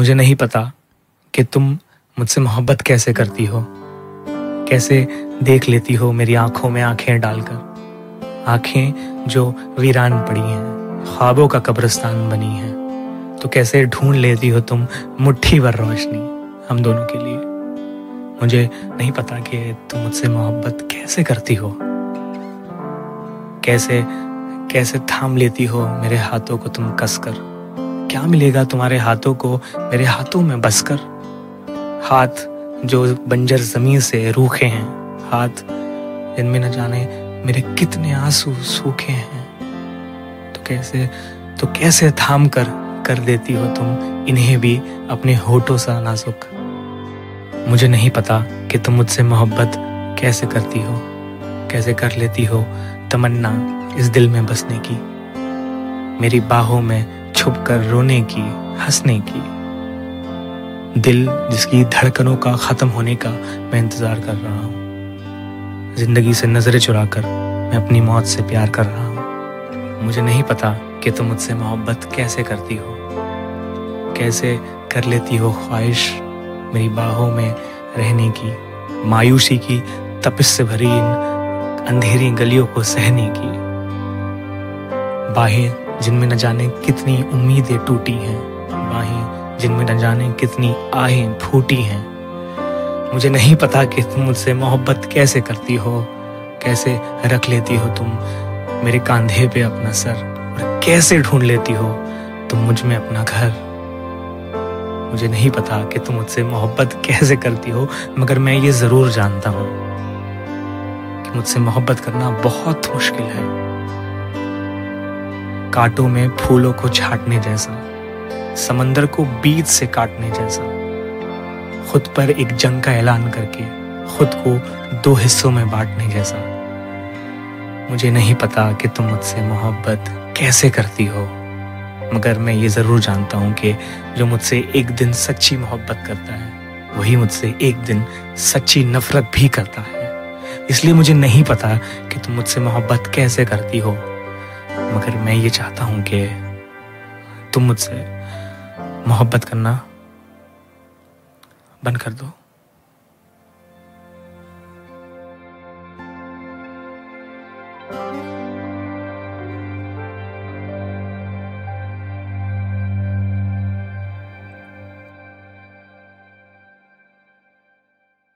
मुझे नहीं पता कि तुम मुझसे मोहब्बत कैसे करती हो। कैसे देख लेती हो मेरी आँखों में आँखें डालकर। आँखें जो वीरान पड़ी हैं, ख्वाबों का कब्रिस्तान बनी हैं। तो कैसे ढूंढ लेती हो तुम मुट्ठी भर रोशनी हम दोनों के लिए? मुझे नहीं पता कि तुम मुझसे मोहब्बत कैसे करती हो। कैसे कैसे थाम लेती हो मेरे हाथों को तुम कसकर? क्या मिलेगा तुम्हारे हाथों को? मेरे हाथों में बसकर। हाथ जो बंजर ज़मीन से रूखे हैं। हाथ जिनमें न जाने मेरे कितने आँसू सूखे हैं। तो कैसे तो कैसे थाम कर कर देती हो तुम? इन्हें भी अपने होठों सा नाजुक। मुझे नहीं पता कि तुम मुझसे मोहब्बत कैसे करती हो। कैसे कर लेती हो तमन्ना इस दिल में बसने की। मेरी बाहों में छुप कर रोने की, हंसने की। दिल जिसकी धड़कनों का खत्म होने का मैं इंतज़ार कर रहा हूँ। ज़िंदगी से नज़रें चुराकर मैं अपनी मौत से प्यार कर रहा हूँ। मुझे नहीं पता कि तुम मुझसे मोहब्बत कैसे करती हो। कैसे कर लेती हो ख्वाहिश मेरी बाहों में रहने की, मायूसी की, तपिश से भरी इन अंधेरी गलियों को सहने की। बाहें जिनमें न जाने कितनी उम्मीदें टूटी हैं, बाहें जिनमें न जाने कितनी आहें फूटी हैं। मुझे नहीं पता कि तुम मुझसे मोहब्बत कैसे करती हो, कैसे रख लेती हो तुम मेरे कांधे पे अपना सर और कैसे ढूंढ लेती हो तुम मुझमें अपना घर। मुझे नहीं पता कि तुम मुझसे मोहब्बत कैसे करती हो, मगर मैं ये ज़रूर जानता हूँ कि मुझसे मोहब्बत करना बहुत मुश्किल है। कांटों में फूलों को छाटने जैसा, समंदर को बीच से काटने जैसा। खुद पर एक जंग का ऐलान करके खुद को दो हिस्सों में बांटने जैसा। मुझे नहीं पता कि तुम मुझसे मोहब्बत कैसे करती हो, मगर मैं ये ज़रूर जानता हूँ कि जो मुझसे एक दिन सच्ची मोहब्बत करता है, वही मुझसे एक दिन सच्ची नफरत भी करता है। इसलिए मुझे नहीं पता कि तुम मुझसे मोहब्बत कैसे करती हो। मगर मैं ये चाहता हूँ कि तुम मुझसे मोहब्बत करना बंद कर दो।